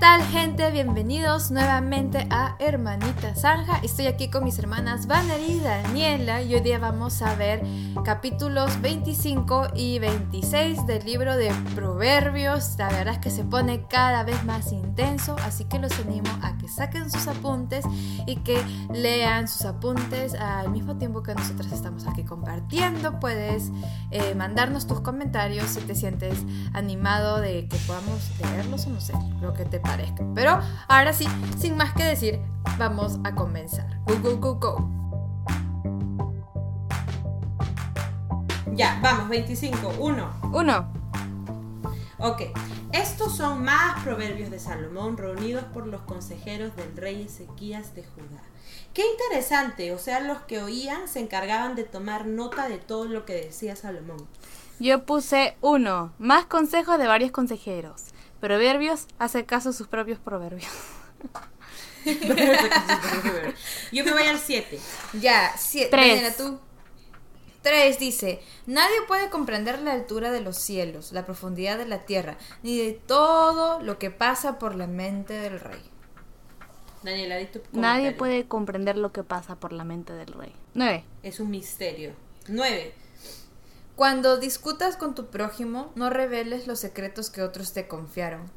tal gente? Bienvenidos nuevamente a Hermanita Zanja. Estoy aquí con mis hermanas Vanner y Daniela y hoy día vamos a ver capítulos 25 y 26 del libro de Proverbios. La verdad es que se pone cada vez más intenso, así que los animo a que saquen sus apuntes y que lean sus apuntes al mismo tiempo que nosotras estamos aquí compartiendo. Puedes eh, mandarnos tus comentarios si te sientes animado de que podamos leerlos o no sé, lo que te parezca. Pero ahora sí, sin más que decir, vamos a comenzar. Go, go, go, go. Ya, vamos, 25. Uno. Uno. Ok. Estos son más proverbios de Salomón reunidos por los consejeros del rey Ezequías de Judá. Qué interesante, o sea, los que oían se encargaban de tomar nota de todo lo que decía Salomón. Yo puse uno, más consejos de varios consejeros. Proverbios hace caso a sus propios proverbios. Yo me voy al 7. Ya, siete. Tres. Daniela, tú. Tres dice, nadie puede comprender la altura de los cielos, la profundidad de la tierra, ni de todo lo que pasa por la mente del rey. Daniela, di tu Nadie puede comprender lo que pasa por la mente del rey. 9. Es un misterio. 9. Cuando discutas con tu prójimo, no reveles los secretos que otros te confiaron.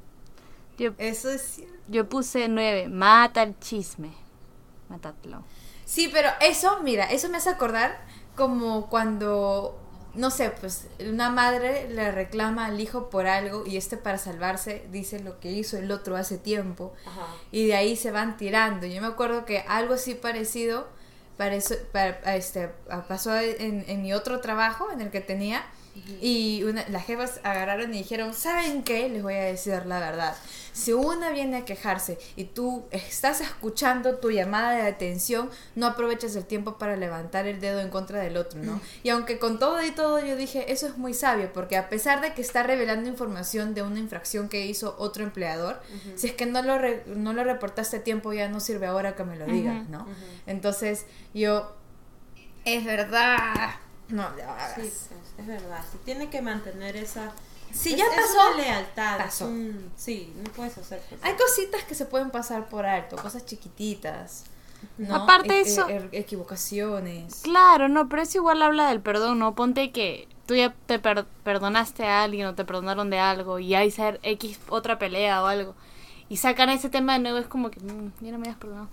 Yo, Eso es cierto. yo puse 9. Mata el chisme. Matadlo. Sí, pero eso, mira, eso me hace acordar como cuando, no sé, pues una madre le reclama al hijo por algo y este para salvarse dice lo que hizo el otro hace tiempo Ajá. y de ahí se van tirando. Yo me acuerdo que algo así parecido pareció- pa- a este, pasó en, en mi otro trabajo en el que tenía y una- las jefas agarraron y dijeron, ¿saben qué? Les voy a decir la verdad. Si una viene a quejarse y tú estás escuchando tu llamada de atención, no aprovechas el tiempo para levantar el dedo en contra del otro, ¿no? Y aunque con todo y todo yo dije, eso es muy sabio, porque a pesar de que está revelando información de una infracción que hizo otro empleador, si es que no lo, re- no lo reportaste a tiempo, ya no sirve ahora que me lo digas, ¿no? Entonces yo, es verdad, no lo hagas. Sí, pues, es verdad. Si tiene que mantener esa. Si es- ya es pasó, una lealtad. es pasó. un- sí, no puedes hacer cosas. Hay cositas que se pueden pasar por alto, cosas chiquititas. ¿no? Aparte de E- eso- e- equivocaciones. Claro, no, pero eso igual habla del perdón, ¿no? Ponte que tú ya te per- perdonaste a alguien o te perdonaron de algo y hay ser X otra pelea o algo. Y sacan ese tema de nuevo, es como que mm, ya no me has perdonado.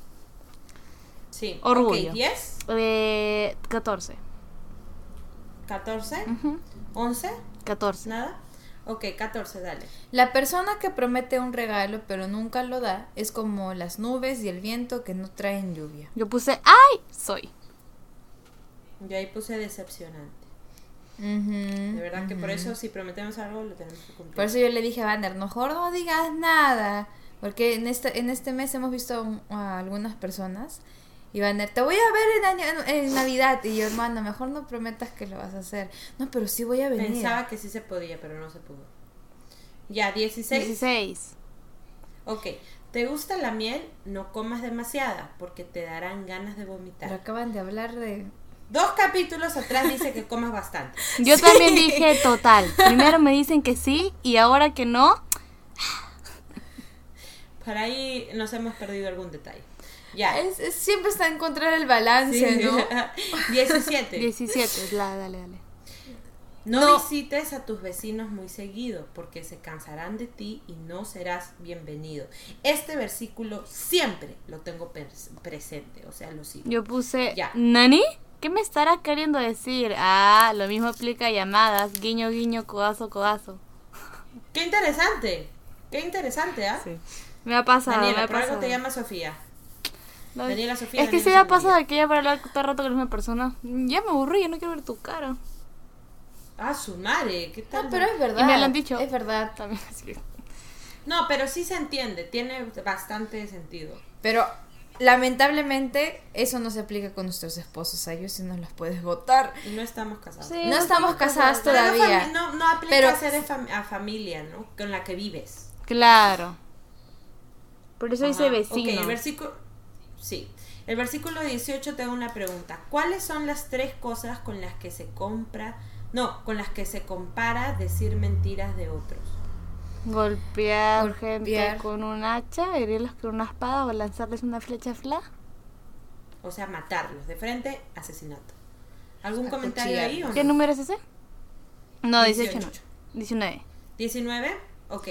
Sí. Orgullo. Ok, 10, Eh, 14. 14, Ujú, 11, 14. nada. Ok, 14, dale. La persona que promete un regalo pero nunca lo da es como las nubes y el viento que no traen lluvia. Yo puse, ¡ay! Soy. Yo ahí puse decepcionante. De verdad que por eso si prometemos algo lo tenemos que cumplir. Por eso yo le dije a Vander, mejor no digas nada. Porque en este, en este mes hemos visto a algunas personas. Y Vander, te voy a ver en, año- en Navidad. Y yo, hermano, mejor no prometas que lo vas a hacer. No, pero sí voy a venir. Pensaba que sí se podía, pero no se pudo. Ya, 16. 16. Ok. ¿Te gusta la miel? No comas demasiada, porque te darán ganas de Pero vomitar. acaban de hablar de... Dos capítulos atrás dice que comas bastante. Yo también dije total. Primero me dicen que sí y ahora que no. Por ahí nos hemos perdido algún detalle. Ya. Es, es- siempre está en encontrar el balance, Sí. ¿no? 17. 17. La, dale, dale. No, No. visites a tus vecinos muy seguido, porque se cansarán de ti y no serás bienvenido. Este versículo siempre lo tengo pres- presente, o sea, lo sigo. Yo puse, Ya. ¿Nani? ¿Qué me estará queriendo decir? Ah, lo mismo aplica a llamadas. Guiño, guiño, codazo, codazo. ¡Qué interesante! ¡Qué interesante, ah! Me ha pasado, me Daniela, ha por algo pasado. te llama Sofía. No, Daniela Sofía, Es que Daniela se me ha Sofía. pasado que ya para hablar todo el rato con la misma persona. Ya me aburrí, ya no quiero ver tu cara. Ah, su madre, ¿qué tal? No, pero es verdad. Y me lo han dicho. Es verdad. También así. No, pero sí se entiende, tiene bastante sentido. Pero lamentablemente eso no se aplica con nuestros esposos. A ellos sí nos los puedes votar. Y no estamos casados. Sí. No estamos casadas todavía. No, no aplica Pero- a ser de fam- a familia, ¿no? Con la que vives. Claro. Por eso dice Ajá. vecino. Ok, el versículo... Sí. El versículo 18 te da una pregunta. ¿Cuáles son las tres cosas con las que se compra... No, con las que se compara decir mentiras de otros? Golpear, Golpear. gente con un hacha, herirlos con una espada o lanzarles una flecha fla. O sea, matarlos de frente, asesinato. ¿Algún A comentario cuchillar. ahí o no? ¿Qué número es ese? No, 18 no. 18. 19. 19. Ok.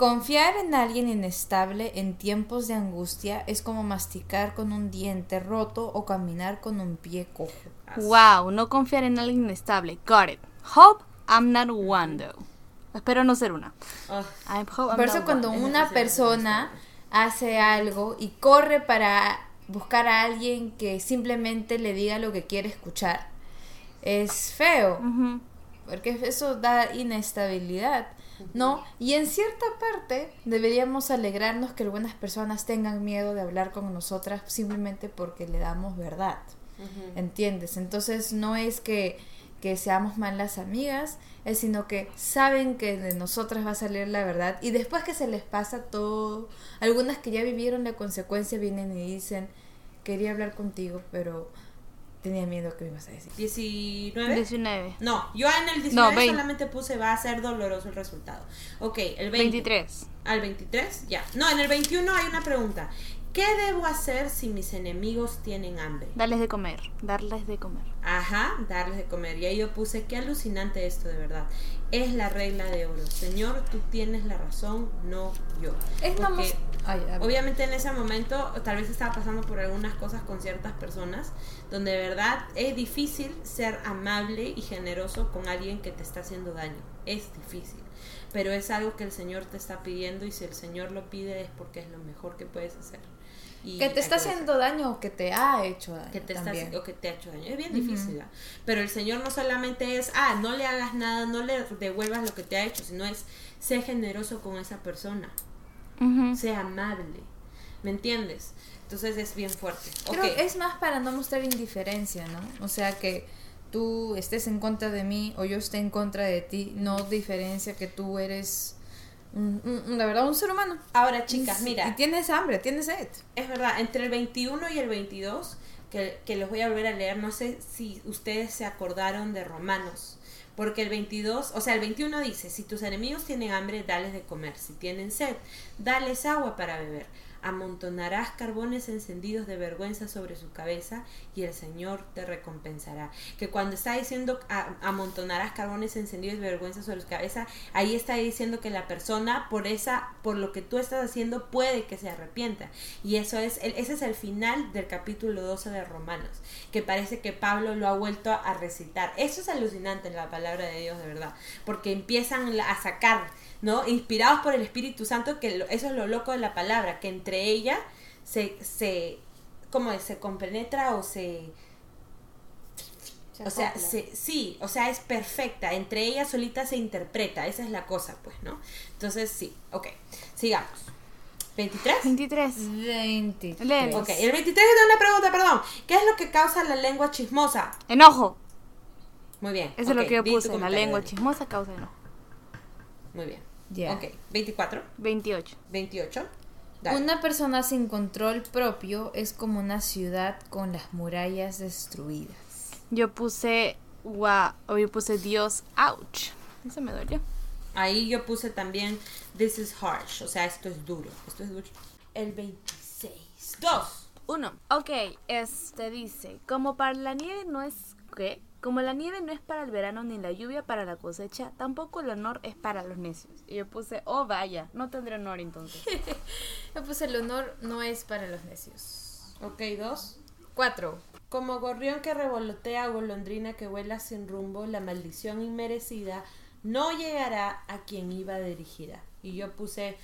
Confiar en alguien inestable en tiempos de angustia es como masticar con un diente roto o caminar con un pie cojo. Wow, no confiar en alguien inestable. Got it. Hope I'm not one though. Espero no ser una. Oh, I hope I'm Por eso not cuando one. Una persona hace algo y corre para buscar a alguien que simplemente le diga lo que quiere escuchar, es feo, porque eso da inestabilidad, ¿no? Y en cierta parte deberíamos alegrarnos que algunas personas tengan miedo de hablar con nosotras simplemente porque le damos verdad. ¿Entiendes? Entonces no es que, que seamos malas amigas, es sino que saben que de nosotras va a salir la verdad y después que se les pasa todo, algunas que ya vivieron la consecuencia vienen y dicen, quería hablar contigo, pero tenía miedo que me ibas a decir. 19. 19. No, yo en el 19 No, solamente puse va a ser doloroso el resultado. Ok, el 20. 23. Al 23, ya. No, en el 21 hay una pregunta. ¿Qué debo hacer si mis enemigos tienen hambre? Darles de comer. Darles de comer. Ajá, darles de comer. Y ahí yo puse, qué alucinante esto de verdad. Es la regla de oro. Señor, tú tienes la razón, no yo. Porque. Ay. Obviamente en ese momento tal vez estaba pasando por algunas cosas con ciertas personas donde de verdad es difícil ser amable y generoso con alguien que te está haciendo daño. Es difícil. Pero es algo que el Señor te está pidiendo y si el Señor lo pide es porque es lo mejor que puedes hacer. Y que te está haciendo daño o que te ha hecho daño. que te está también. o que te ha hecho daño. Es bien difícil, ¿ah? pero el Señor no solamente es, ah, no le hagas nada, no le devuelvas lo que te ha hecho, sino es, sé generoso con esa persona, Ujú. sé amable, ¿me entiendes? Entonces es bien fuerte. Creo Ok. que es más para no mostrar indiferencia, ¿no? O sea, que tú estés en contra de mí o yo esté en contra de ti, no diferencia que tú eres, la verdad, un ser humano. Ahora, chicas, mira, Y tienes hambre, tienes sed. es verdad, entre el 21 y el 22, que, que los voy a volver a leer, no sé si ustedes se acordaron de Romanos. Porque el 22, o sea, el 21 dice, si tus enemigos tienen hambre, dales de comer. Si tienen sed, dales agua para beber. Amontonarás carbones encendidos de vergüenza sobre su cabeza y el Señor te recompensará. Que cuando está diciendo amontonarás carbones encendidos de vergüenza sobre su cabeza, ahí está diciendo que la persona por esa, por lo que tú estás haciendo, puede que se arrepienta. Y eso es, ese es el final del capítulo 12 de Romanos, que parece que Pablo lo ha vuelto a recitar. Eso es alucinante en la palabra de Dios, de verdad, porque empiezan a sacar, ¿no? Inspirados por el Espíritu Santo, que eso es lo loco de la palabra, que entre ella se, se ¿cómo es? Se compenetra o se... O sea, se- sí, o sea, es perfecta. Entre ellas solita se interpreta. Esa es la cosa, pues, ¿no? Entonces, sí. Ok. Sigamos. ¿23? 23. 20. Lee. Ok. El 23 tiene una pregunta, perdón. ¿Qué es lo que causa la lengua chismosa? Enojo. Muy bien. Eso es ok, lo que yo puse. La lengua chismosa causa enojo. Muy bien. Ya. Ok. 24, 28. 28. Dale. Una persona sin control propio es como una ciudad con las murallas destruidas. Yo puse. Wow. O yo puse Dios. Ouch. Eso me dolió. Ahí yo puse también This is harsh. O sea, esto es duro. Esto es duro. El 26. 2. Uno. Ok, este dice, como para la nieve no es ¿qué? Como la nieve no es para el verano ni la lluvia para la cosecha, tampoco el honor es para los necios. Y yo puse, oh vaya, no tendré honor entonces. Pues el honor no es para los necios. Ok, 2. 4. Como gorrión que revolotea, golondrina que vuela sin rumbo, la maldición inmerecida no llegará a quien iba dirigida. Y yo puse,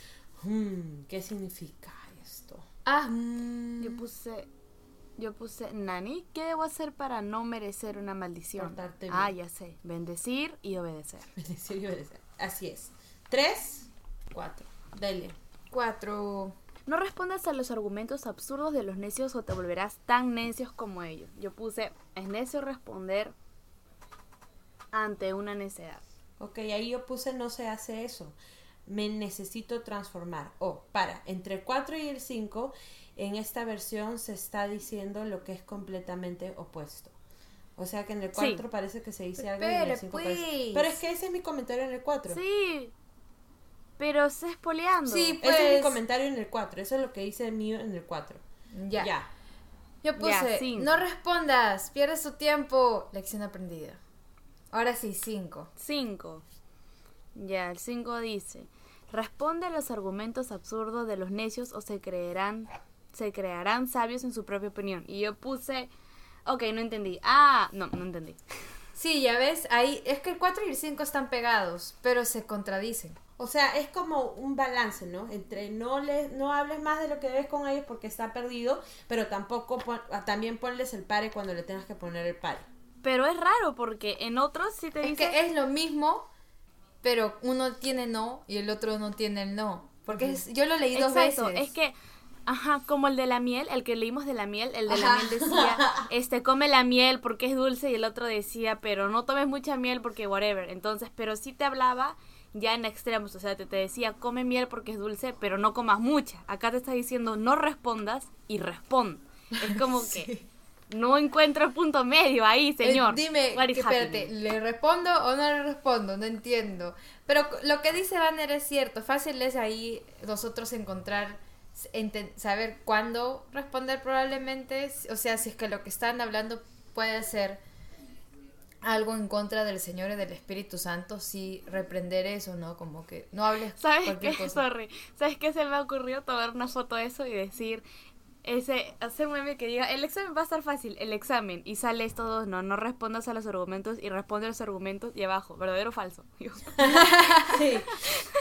hmm, ¿qué significa esto? Ah, Yo puse, yo puse, Nani, ¿qué debo hacer para no merecer una maldición? Portarte Ah, ya sé, bendecir y obedecer. Bendición y obedecer. Así es. 3, 4. Dale. 4. No respondas a los argumentos absurdos de los necios o te volverás tan necios como ellos. Yo puse, es necio responder ante una necedad. Ok, ahí yo puse no se hace eso. Me necesito transformar. O, para, entre el 4 y el 5, en esta versión se está diciendo lo que es completamente opuesto. O sea que en el 4 parece que se dice algo y en el Espere, 5 parece... pues. Pero es que ese es mi comentario en el 4. Sí, Pero se espoleando. Sí, Ese es mi Pues- comentario en el 4. Eso es lo que dice el mío en el 4. Ya. Ya. Yo puse, cinco. no respondas, pierdes tu tiempo. Lección aprendida. Ahora sí, cinco. 5. Ya, el 5 dice, responde a los argumentos absurdos de los necios o se creerán, se crearán sabios en su propia opinión. Y yo puse, ok, no entendí. Ah, no, no entendí. Sí, ya ves, ahí es que el 4 y el 5 están pegados, pero se contradicen. O sea, es como un balance, ¿no? Entre no le, no hables más de lo que debes con ellos porque está perdido, pero tampoco pon- ah, también ponles el pare cuando le tengas que poner el pare. Pero es raro porque en otros sí te Es dice... que es lo mismo, pero uno tiene no y el otro no tiene el no. Porque es- yo lo leí dos Exacto, veces. es que, ajá, como el de la miel, el que leímos de la miel, el de la miel decía, este, come la miel porque es dulce y el otro decía, pero no tomes mucha miel porque whatever. Entonces, pero sí te hablaba ya en extremos, o sea, te, te decía, come miel porque es dulce, pero no comas mucha. Acá te está diciendo, no respondas y respond. Es como que no encuentro el punto medio ahí, Eh, señor. dime, que, espérate? ¿le respondo o no le respondo? No entiendo. Pero lo que dice Banner es cierto. Fácil es ahí nosotros encontrar, saber cuándo responder probablemente. O sea, si es que lo que están hablando puede ser algo en contra del Señor y del Espíritu Santo, sí reprender eso, ¿no? Como que no hables ¿Sabes cualquier qué? cosa. Sorry. ¿Sabes qué se me ocurrió? Tomar una foto de eso y decir, ese, hacer un meme que diga, el examen va a estar fácil, el examen. Y sale esto dos, no, no respondas a los argumentos y responde a los argumentos y abajo, verdadero o falso. Yo, Sí,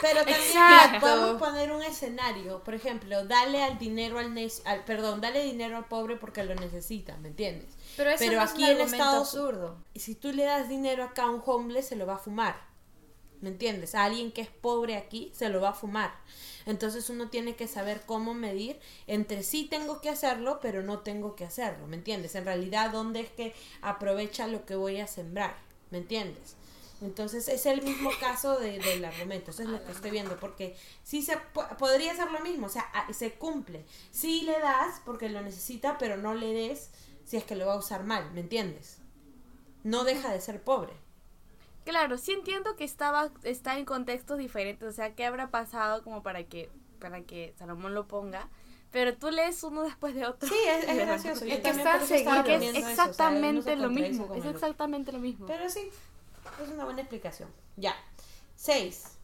pero también podemos poner un escenario, por ejemplo, dale al dinero al, necio- al perdón, dale dinero al pobre porque lo necesita, ¿me entiendes? Pero eso no es un argumento absurdo. Y si tú le das dinero acá a un homeless, se lo va a fumar. ¿Me entiendes? A alguien que es pobre aquí, se lo va a fumar. Entonces uno tiene que saber cómo medir entre sí tengo que hacerlo, pero no tengo que hacerlo. ¿Me entiendes? En realidad, ¿dónde es que aprovecha lo que voy a sembrar? ¿Me entiendes? Entonces es el mismo caso de- del argumento, eso es lo que estoy viendo, porque sí se po- podría ser lo mismo, o sea, a- se cumple. Sí le das porque lo necesita, pero no le des si es que lo va a usar mal, ¿me entiendes? No deja de ser pobre. Claro, sí entiendo que estaba, está en contextos diferentes, o sea, ¿qué habrá pasado como para que, para que Salomón lo ponga? Pero tú lees uno después de otro. Sí, es, es gracioso. Es que. Porque es aprendiendo eso, o sea, exactamente lo mismo, es exactamente lo mismo. Pero sí, es una buena explicación. Ya. Seis.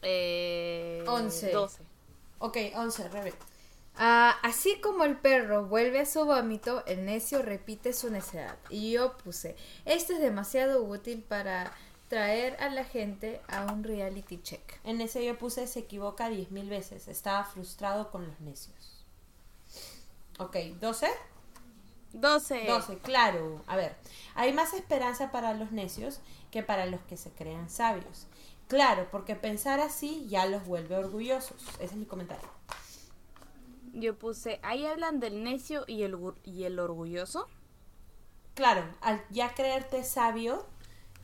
Eh, Once. 12. Ok, once, Rebe. Ah, así como el perro vuelve a su vómito, el necio repite su necedad. Y yo puse, esto es demasiado útil para traer a la gente a un reality check. En ese yo puse se equivoca diez mil veces. Estaba frustrado con los necios. Ok, doce. 12. 12, claro. A ver, hay más esperanza para los necios que para los que se crean sabios. Claro, porque pensar así ya los vuelve orgullosos. Ese es mi comentario. Yo puse, ahí hablan del necio y el, y el orgulloso. Claro, al ya creerte sabio,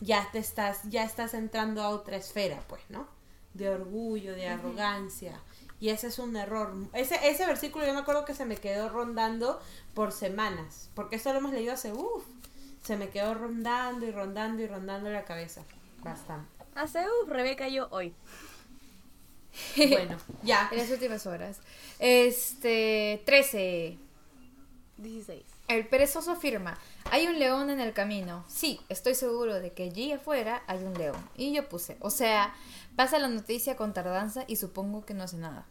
ya te estás, ya estás entrando a otra esfera, pues, ¿no? De orgullo, de arrogancia. Y ese es un error. Ese, ese versículo yo me acuerdo que se me quedó rondando por semanas. Porque eso lo hemos leído hace, uff, se me quedó rondando y rondando y rondando la cabeza. Bastante. Hace, uh, Rebeca yo hoy. Bueno, ya. En las últimas horas. Este, 13. 16. El perezoso afirma, hay un león en el camino. Sí, estoy seguro de que allí afuera hay un león. Y yo puse, o sea, pasa la noticia con tardanza y supongo que no hace nada.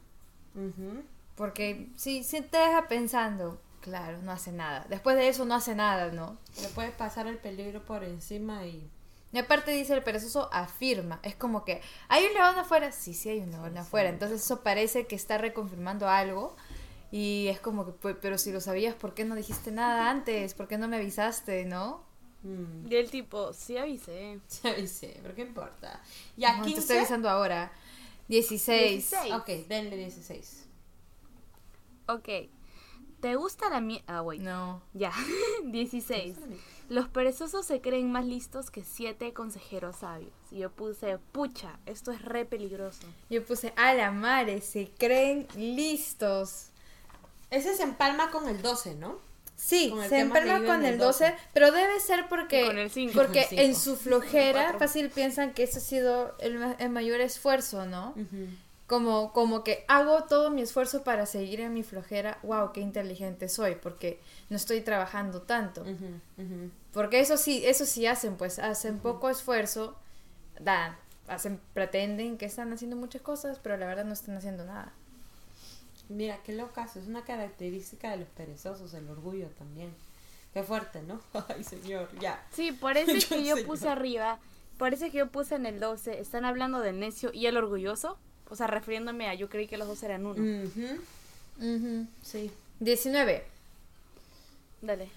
Porque si, si te deja pensando, claro, no hace nada. Después de eso no hace nada, ¿no? Le puedes pasar el peligro por encima y... Y aparte dice el perezoso afirma, es como que hay un león afuera, sí, sí hay un león afuera, entonces eso parece que está reconfirmando algo y es como que, pues, pero si lo sabías, ¿por qué no dijiste nada antes? ¿Por qué no me avisaste, no? Mm, Y el tipo, sí avisé. ya avisé, pero qué importa. Ya, No, te 15. estoy avisando ahora. 16. 16. Ok, denle 16. Ok. ¿Te gusta la miel? Ah, wait. No. Ya. 16. Los perezosos se creen más listos que siete consejeros sabios. Y yo puse, pucha, esto es re peligroso. Yo puse a la madre, se creen listos. Ese se empalma con el 12, ¿no? Sí, se leído con el el 12, pero debe ser porque, con el porque Con el en su flojera fácil piensan que eso ha sido el, ma- el mayor esfuerzo, ¿no? Como, como que hago todo mi esfuerzo para seguir en mi flojera. Wow, qué inteligente soy, porque no estoy trabajando tanto. Porque eso sí, eso sí hacen, pues hacen poco esfuerzo, dan, hacen, pretenden que están haciendo muchas cosas, pero la verdad no están haciendo nada. Mira, qué locazo. Es una característica de los perezosos, el orgullo también. Qué fuerte, ¿no? Ay, señor, ya. Sí, por eso es que yo Señor. puse arriba, por eso es que yo puse en el 12, están hablando del necio y el orgulloso, o sea, refiriéndome a yo creí que los dos eran uno. Ujú, Sí. 19. Dale.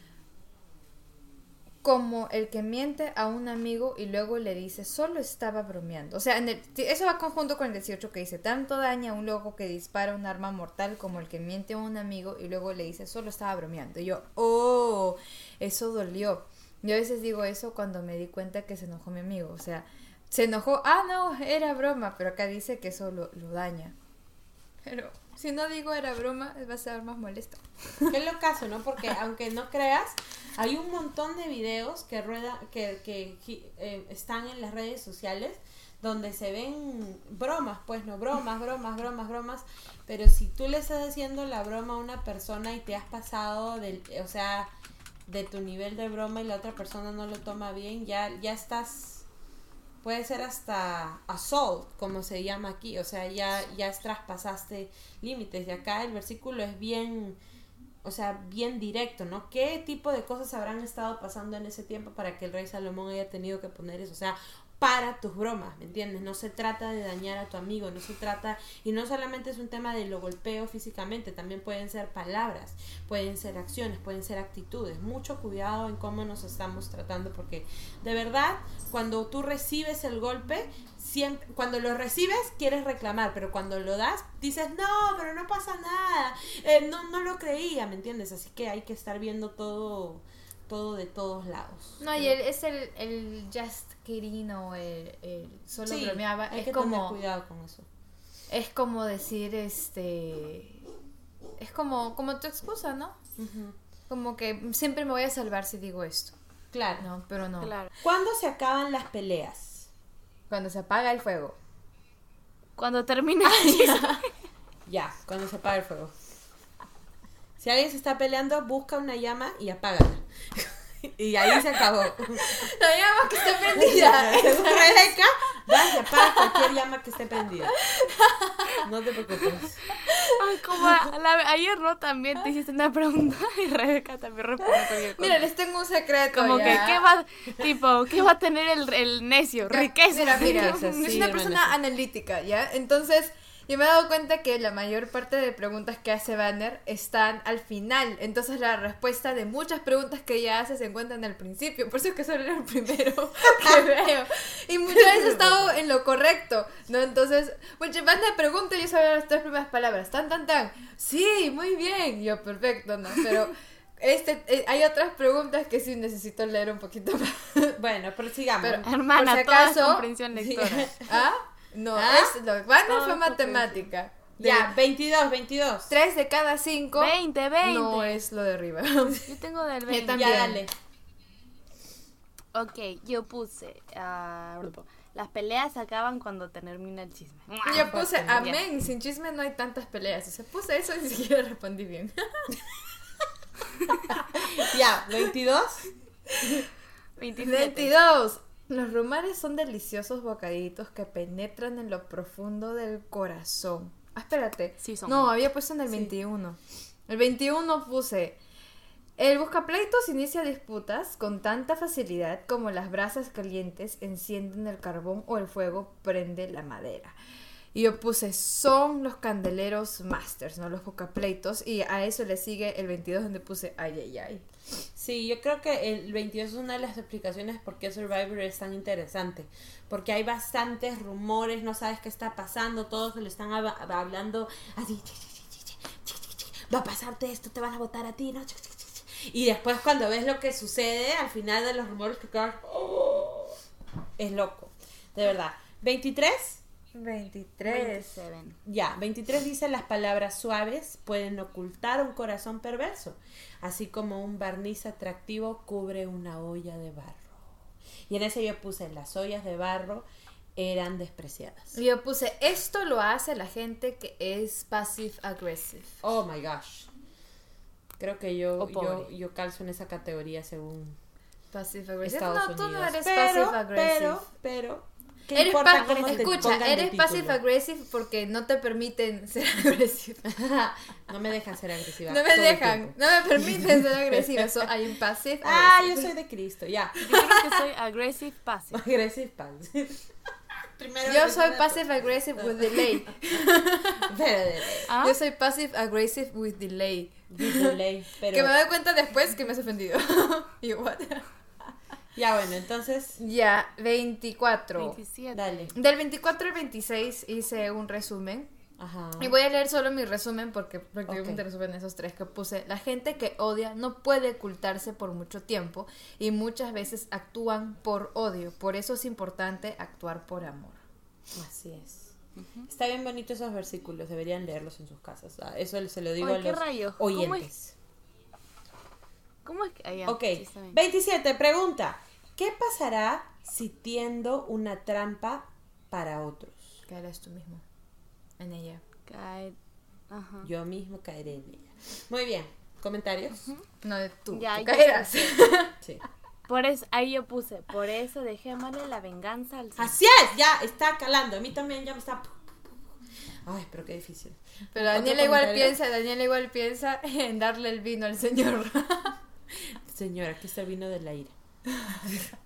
Como el que miente a un amigo y luego le dice, solo estaba bromeando. O sea, en el- eso va conjunto con el 18 que dice, tanto daña a un loco que dispara un arma mortal como el que miente a un amigo y luego le dice, solo estaba bromeando. Y yo, oh, eso dolió. Yo a veces digo eso cuando me di cuenta que se enojó mi amigo. O sea, se enojó, ah, no, era broma, pero acá dice que eso lo, lo daña. Pero si no digo era broma, va a ser más molesto. Qué locazo, ¿no? Porque aunque no creas, hay un montón de videos que ruedan, que, que eh, están en las redes sociales donde se ven bromas, pues no, bromas, bromas, bromas, bromas, pero si tú le estás haciendo la broma a una persona y te has pasado del, o sea, de tu nivel de broma y la otra persona no lo toma bien, ya, ya estás, puede ser hasta assault, como se llama aquí, o sea, ya, ya traspasaste límites, y acá el versículo es bien, o sea, bien directo, ¿no? ¿Qué tipo de cosas habrán estado pasando en ese tiempo para que el rey Salomón haya tenido que poner eso? O sea, para tus bromas, ¿me entiendes? No se trata de dañar a tu amigo, no se trata, y no solamente es un tema de lo golpeo físicamente, también pueden ser palabras, pueden ser acciones, pueden ser actitudes. Mucho cuidado en cómo nos estamos tratando, porque de verdad, cuando tú recibes el golpe, siempre, cuando lo recibes quieres reclamar, pero cuando lo das dices, no, pero no pasa nada, eh, no, no lo creía, ¿me entiendes? Así que hay que estar viendo todo, todo de todos lados. No, y él es el, el just kidding o el, el solo Sí, bromeaba. hay Es que tener como, cuidado con eso. es como decir, este... Es como, como tu excusa, ¿no? Como que siempre me voy a salvar si digo esto. Claro. No, pero no. Claro. ¿Cuándo se acaban las peleas? Cuando se apaga el fuego. Cuando termina el chisme. Ya, cuando se apaga el fuego. Si alguien se está peleando, busca una llama y apágala. y ahí se acabó. La llama que esté prendida. Según Rebeca, vas y apagas cualquier llama que esté prendida. No te preocupes. Ay, como a- la- ayer no también te hiciste una pregunta y Rebeca también respondió. Mira, les tengo un secreto. como que qué va tipo qué va a tener el, el necio riqueza Mira, mira, es una persona analítica, ¿ya? Entonces, yo me he dado cuenta que la mayor parte de preguntas que hace Banner están al final. Entonces, la respuesta de muchas preguntas que ella hace se encuentran al principio. Por eso es que solo era el primero que veo. Y muchas veces he estado en lo correcto, ¿no? Entonces, muchas Banner pregunta y yo sabía las tres primeras palabras. Tan, tan, tan. Sí, muy bien. Yo, perfecto, ¿no? Pero... Este, eh, hay otras preguntas que sí necesito leer un poquito más. Bueno, prosigamos. Pero- hermana Por si toda es acaso- comprensión lectora ¿Ah? No, ¿Ah? es lo Todo fue matemática. ya, 22, 22. 3 de cada 5 20 20 no es lo de arriba. yo tengo del 20 también. Ya, dale. ok yo puse ah, las peleas acaban cuando termina el chisme Yo puse amén, sin chisme no hay tantas peleas. O sea, puse eso y ni siquiera respondí bien. Ya, 22. 27 22. Los rumores son deliciosos bocaditos que penetran en lo profundo del corazón. Ah, espérate. Sí son. No, había puesto en el 21. El 21 puse. El buscapleitos inicia disputas con tanta facilidad como las brasas calientes encienden el carbón o el fuego prende la madera. Y yo puse, son los candeleros masters, ¿no? Los buscapleitos. Y a eso le sigue el 22 donde puse, ay, ay, ay. Sí, yo creo que el 22 es una de las explicaciones por qué Survivor es tan interesante. Porque hay bastantes rumores, no sabes qué está pasando, todos lo están hab- hablando así. Va a pasarte esto, te van a votar a ti, ¿no? Y después cuando ves lo que sucede, al final de los rumores que quedas, "Oh", es loco. De verdad. 23. 23. 27. Ya, 23 dice las palabras suaves pueden ocultar un corazón perverso, así como un barniz atractivo cubre una olla de barro. Y en ese yo puse las ollas de barro eran despreciadas. Yo puse, esto lo hace la gente que es passive aggressive. Oh my gosh. Creo que yo, yo, yo calzo en esa categoría según Passive aggressive. Estados no, tú no Unidos. eres pero, passive aggressive. pero, pero, ¿qué Eres importa cómo te escucha, eres passive aggressive porque no te permiten ser agresiva. No me dejan ser agresiva. No me dejan, no me permiten ser agresiva. So, hay un passive Ah, yo soy de Cristo, ya. Yo creo que soy aggressive passive. Aggressive passive. Primero Yo soy passive aggressive with delay. Pero, ¿Ah? Yo soy passive aggressive with delay. delay, pero Que me doy cuenta después que me has ofendido. y what? Ya bueno, entonces Ya, 24. 27. dale. Del 24 al 26 hice un resumen. Ajá. Y voy a leer solo mi resumen porque prácticamente resumen esos tres que puse. La gente que odia no puede ocultarse por mucho tiempo y muchas veces actúan por odio. Por eso es importante actuar por amor. Así es. Está bien bonito esos versículos, deberían leerlos en sus casas. Ah, Eso se lo digo Ay, a ¿qué los rayos? ¿Cómo es? oyentes. ¿Cómo es que.? ah, ya, Ok, sí, está bien. 27, pregunta. ¿Qué pasará si tiendo una trampa para otros? Eres tú mismo en ella. Cae- Ajá. Yo mismo caeré en ella. Muy bien, ¿comentarios? No de tú. Ya, tú caerás. Sí. Por eso, ahí yo puse, por eso dejémosle la venganza al Señor. Así es, ya está calando. A mí también ya me está... Ay, pero qué difícil. Pero ¿Otro Daniela igual piensa, Daniela igual piensa en darle el vino al Señor. Señora, aquí está el vino de la ira.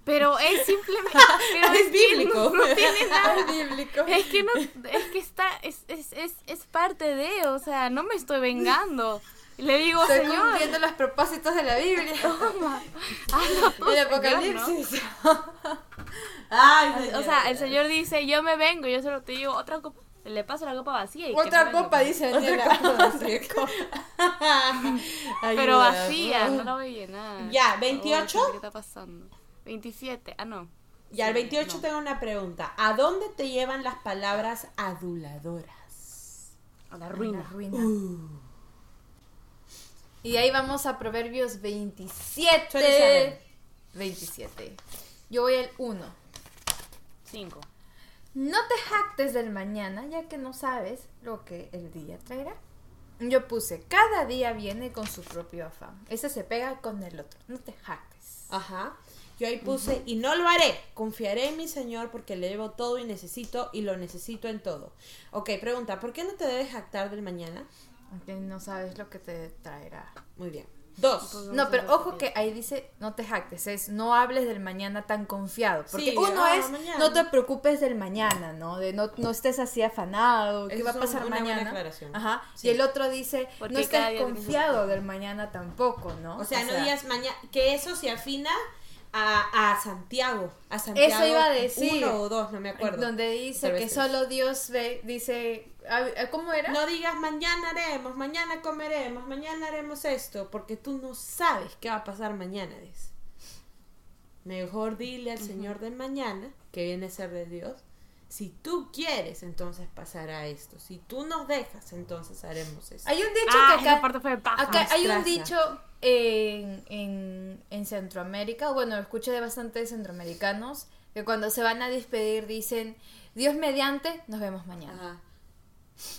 Pero es simplemente. Pero Es es, que bíblico. No, no tiene nada. Es bíblico. Es que no, es que está, es, es, es, es parte de, o sea, no me estoy vengando. Le digo, Estoy Señor, cumpliendo los propósitos de la Biblia. toma, tú, El Señor, ¿no? Apocalipsis. Ay, O sea, el Señor dice, yo me vengo, yo solo te digo otra copa, le paso la copa vacía. Y Otra copa, dice Daniela. Pero Ayuda. vacía, no la voy a llenar. Ya, Oh, 28. ¿Qué está pasando? 27, ah, no. Ya, el Sí, 28 no. tengo una pregunta. ¿A dónde te llevan las palabras aduladoras? A la La ruina. ruina. Y ahí vamos a Proverbios 27. Tú eres Isabel. 27. Yo voy al 1. 5. No te jactes del mañana, ya que no sabes lo que el día traerá. Yo puse, cada día viene con su propio afán. Ese se pega con el otro. No te jactes. Ajá. Yo ahí puse, y no lo haré. Confiaré en mi Señor porque le debo todo y necesito, y lo necesito en todo. Ok, pregunta, ¿por qué no te debes jactar del mañana? Aunque no sabes lo que te traerá. Muy bien. Dos. Pues- No, pero ojo que ahí dice, no te jactes, es no hables del mañana tan confiado. Porque Sí, uno ah, es, mañana. no te preocupes del mañana, ¿no? De no, no estés así afanado, ¿qué Eso va a pasar una mañana? Ajá. Sí. Y el otro dice, Porque no estés confiado del mañana tampoco, ¿no? O sea, no digas mañana, que eso se afina a, a Santiago. A Santiago. Eso iba a decir. Uno o dos, no me acuerdo. Donde dice que solo Dios ve, dice, ah, ¿cómo era? No digas mañana haremos, mañana comeremos, mañana haremos esto, porque tú no sabes qué va a pasar mañana. Dice. Mejor dile al Señor del mañana, que viene a ser de Dios, si tú quieres, entonces pasará esto. Si tú nos dejas, entonces haremos esto. Hay un dicho Ah, que acá, parte fue de paja. acá hay un dicho en, en, en Centroamérica, bueno, escuché de bastantes centroamericanos, que cuando se van a despedir dicen, Dios mediante, nos vemos mañana. Ajá.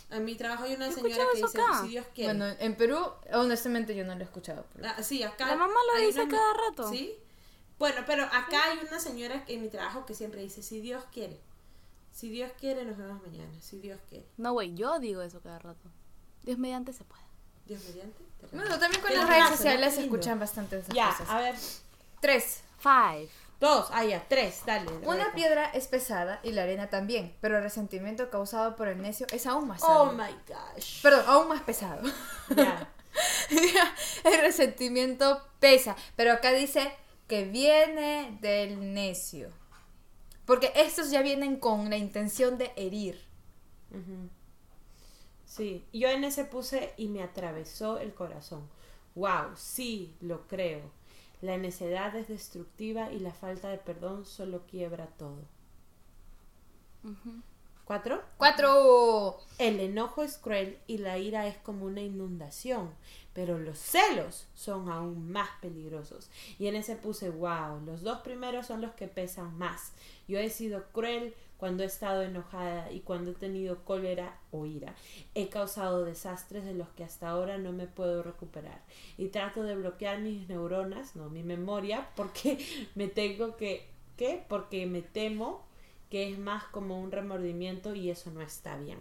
En mi trabajo hay una señora que dice, acá. si Dios quiere. Bueno, en Perú, honestamente yo no lo he escuchado. pero- Ah, sí, acá. La mamá lo dice una- cada rato. Sí. Bueno, pero acá hay una señora en mi trabajo que siempre dice, si Dios quiere. Si Dios quiere, nos vemos mañana. Si Dios quiere. No, güey, yo digo eso cada rato. Dios mediante se puede. Dios mediante. te Bueno, también con las redes sociales se escuchan bastante esas Ya, cosas. a ver. Tres. Five. Dos, ah, ya, tres, dale. Una piedra es pesada y la arena también, pero el resentimiento causado por el necio es aún más Oh sabio. my gosh. Perdón, aún más pesado. Ya. el resentimiento pesa, pero acá dice que viene del necio. Porque estos ya vienen con la intención de herir. Sí, yo en ese puse y me atravesó el corazón. Wow, sí, lo creo. La necedad es destructiva y la falta de perdón solo quiebra todo. ¿Cuatro? Cuatro. El enojo es cruel y la ira es como una inundación, pero los celos son aún más peligrosos. Y en ese puse, wow, los dos primeros son los que pesan más. Yo he sido cruel cuando he estado enojada y cuando he tenido cólera o ira. He causado desastres de los que hasta ahora no me puedo recuperar. Y trato de bloquear mis neuronas, no mi memoria, porque me tengo que... ¿Qué? Porque me temo que es más como un remordimiento y eso no está bien.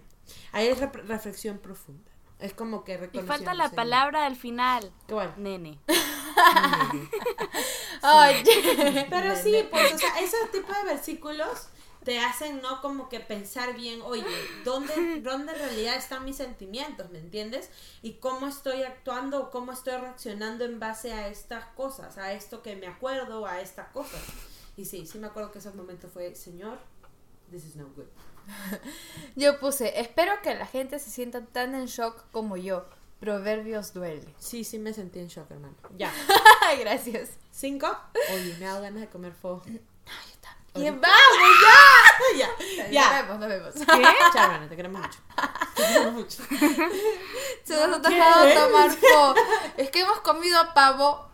Ahí es reflexión profunda. Es como que Y falta la palabra del final. ¿Cuál? Nene. Ay, Pero sí, pues, o sea, esos tipos de versículos te hacen, ¿no? Como que pensar bien, oye, ¿dónde, ¿dónde en realidad están mis sentimientos? ¿Me entiendes? Y cómo estoy actuando o cómo estoy reaccionando en base a estas cosas, a esto que me acuerdo, a estas cosas. Y sí, sí me acuerdo que esos momentos fue, Señor, this is no good. yo puse, espero que la gente se sienta tan en shock como yo. Proverbios duele. Sí, sí me sentí en shock, hermano. Ya. Gracias. ¿Cinco? Oye, me da ganas de comer fuego. ¿Quién vamos? ya, Ya. ya. Nos vemos, nos vemos. ¿Qué? Chao, hermano, te queremos mucho. Te queremos mucho. Se nos ha dejado tomar po. Es que hemos comido pavo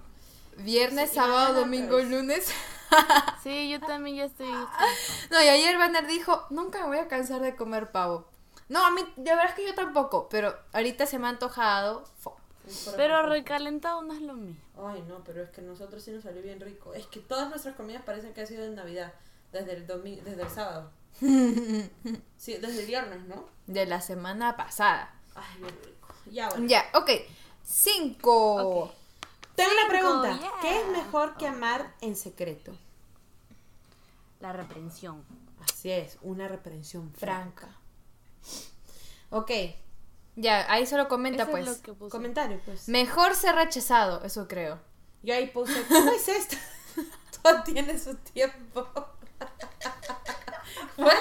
viernes, Sí, sábado, domingo, lunes. Sí, yo también ya estoy. No, y ayer Banner dijo, nunca me voy a cansar de comer pavo. No, a mí, de verdad es que yo tampoco, pero ahorita se me ha antojado. fo. Pero recalentado no es lo mismo. Ay, no, pero es que nosotros sí nos salió bien rico. Es que todas nuestras comidas parecen que han sido de Navidad. Desde el domingo, desde el sábado. Sí, desde el viernes, ¿no? De la semana pasada. Ay, bien rico. Ya, bueno. Ya, ok. Cinco. Ok. Tengo una pregunta. yeah. ¿Qué es mejor que amar en secreto? La reprensión. Así es, una reprensión franca. Ok. Ya, ahí solo comenta Eso es pues. lo que puse. Comentario, pues. Mejor ser rechazado, eso creo. Yo ahí puse, ¿cómo es esto? Todo tiene su tiempo. Bueno,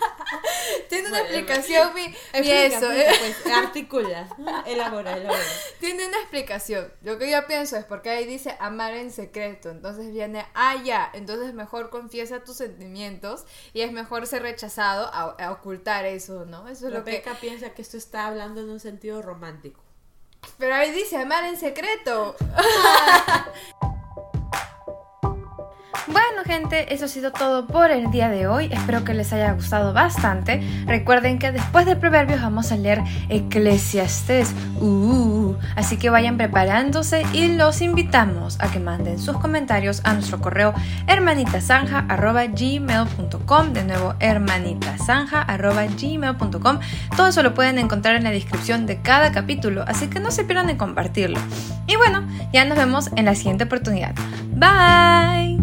Tiene una Bueno, explicación mi, eso. eh. pues, articula, elabora, elabora. Tiene una explicación. Lo que yo pienso es porque ahí dice amar en secreto. Entonces viene, ah, ya. Entonces mejor confiesa tus sentimientos y es mejor ser rechazado a, a ocultar eso, ¿no? Eso es lo que. Piensa que esto está hablando en un sentido romántico. Pero ahí dice amar en secreto. Bueno gente, eso ha sido todo por el día de hoy. Espero que les haya gustado bastante. Recuerden que después de Proverbios vamos a leer Eclesiastes. Uh, así que vayan preparándose y los invitamos a que manden sus comentarios a nuestro correo hermanitasanja.gmail.com De nuevo, hermanitasanja.gmail.com Todo eso lo pueden encontrar en la descripción de cada capítulo, así que no se pierdan de compartirlo. Y bueno, ya nos vemos en la siguiente oportunidad. Bye.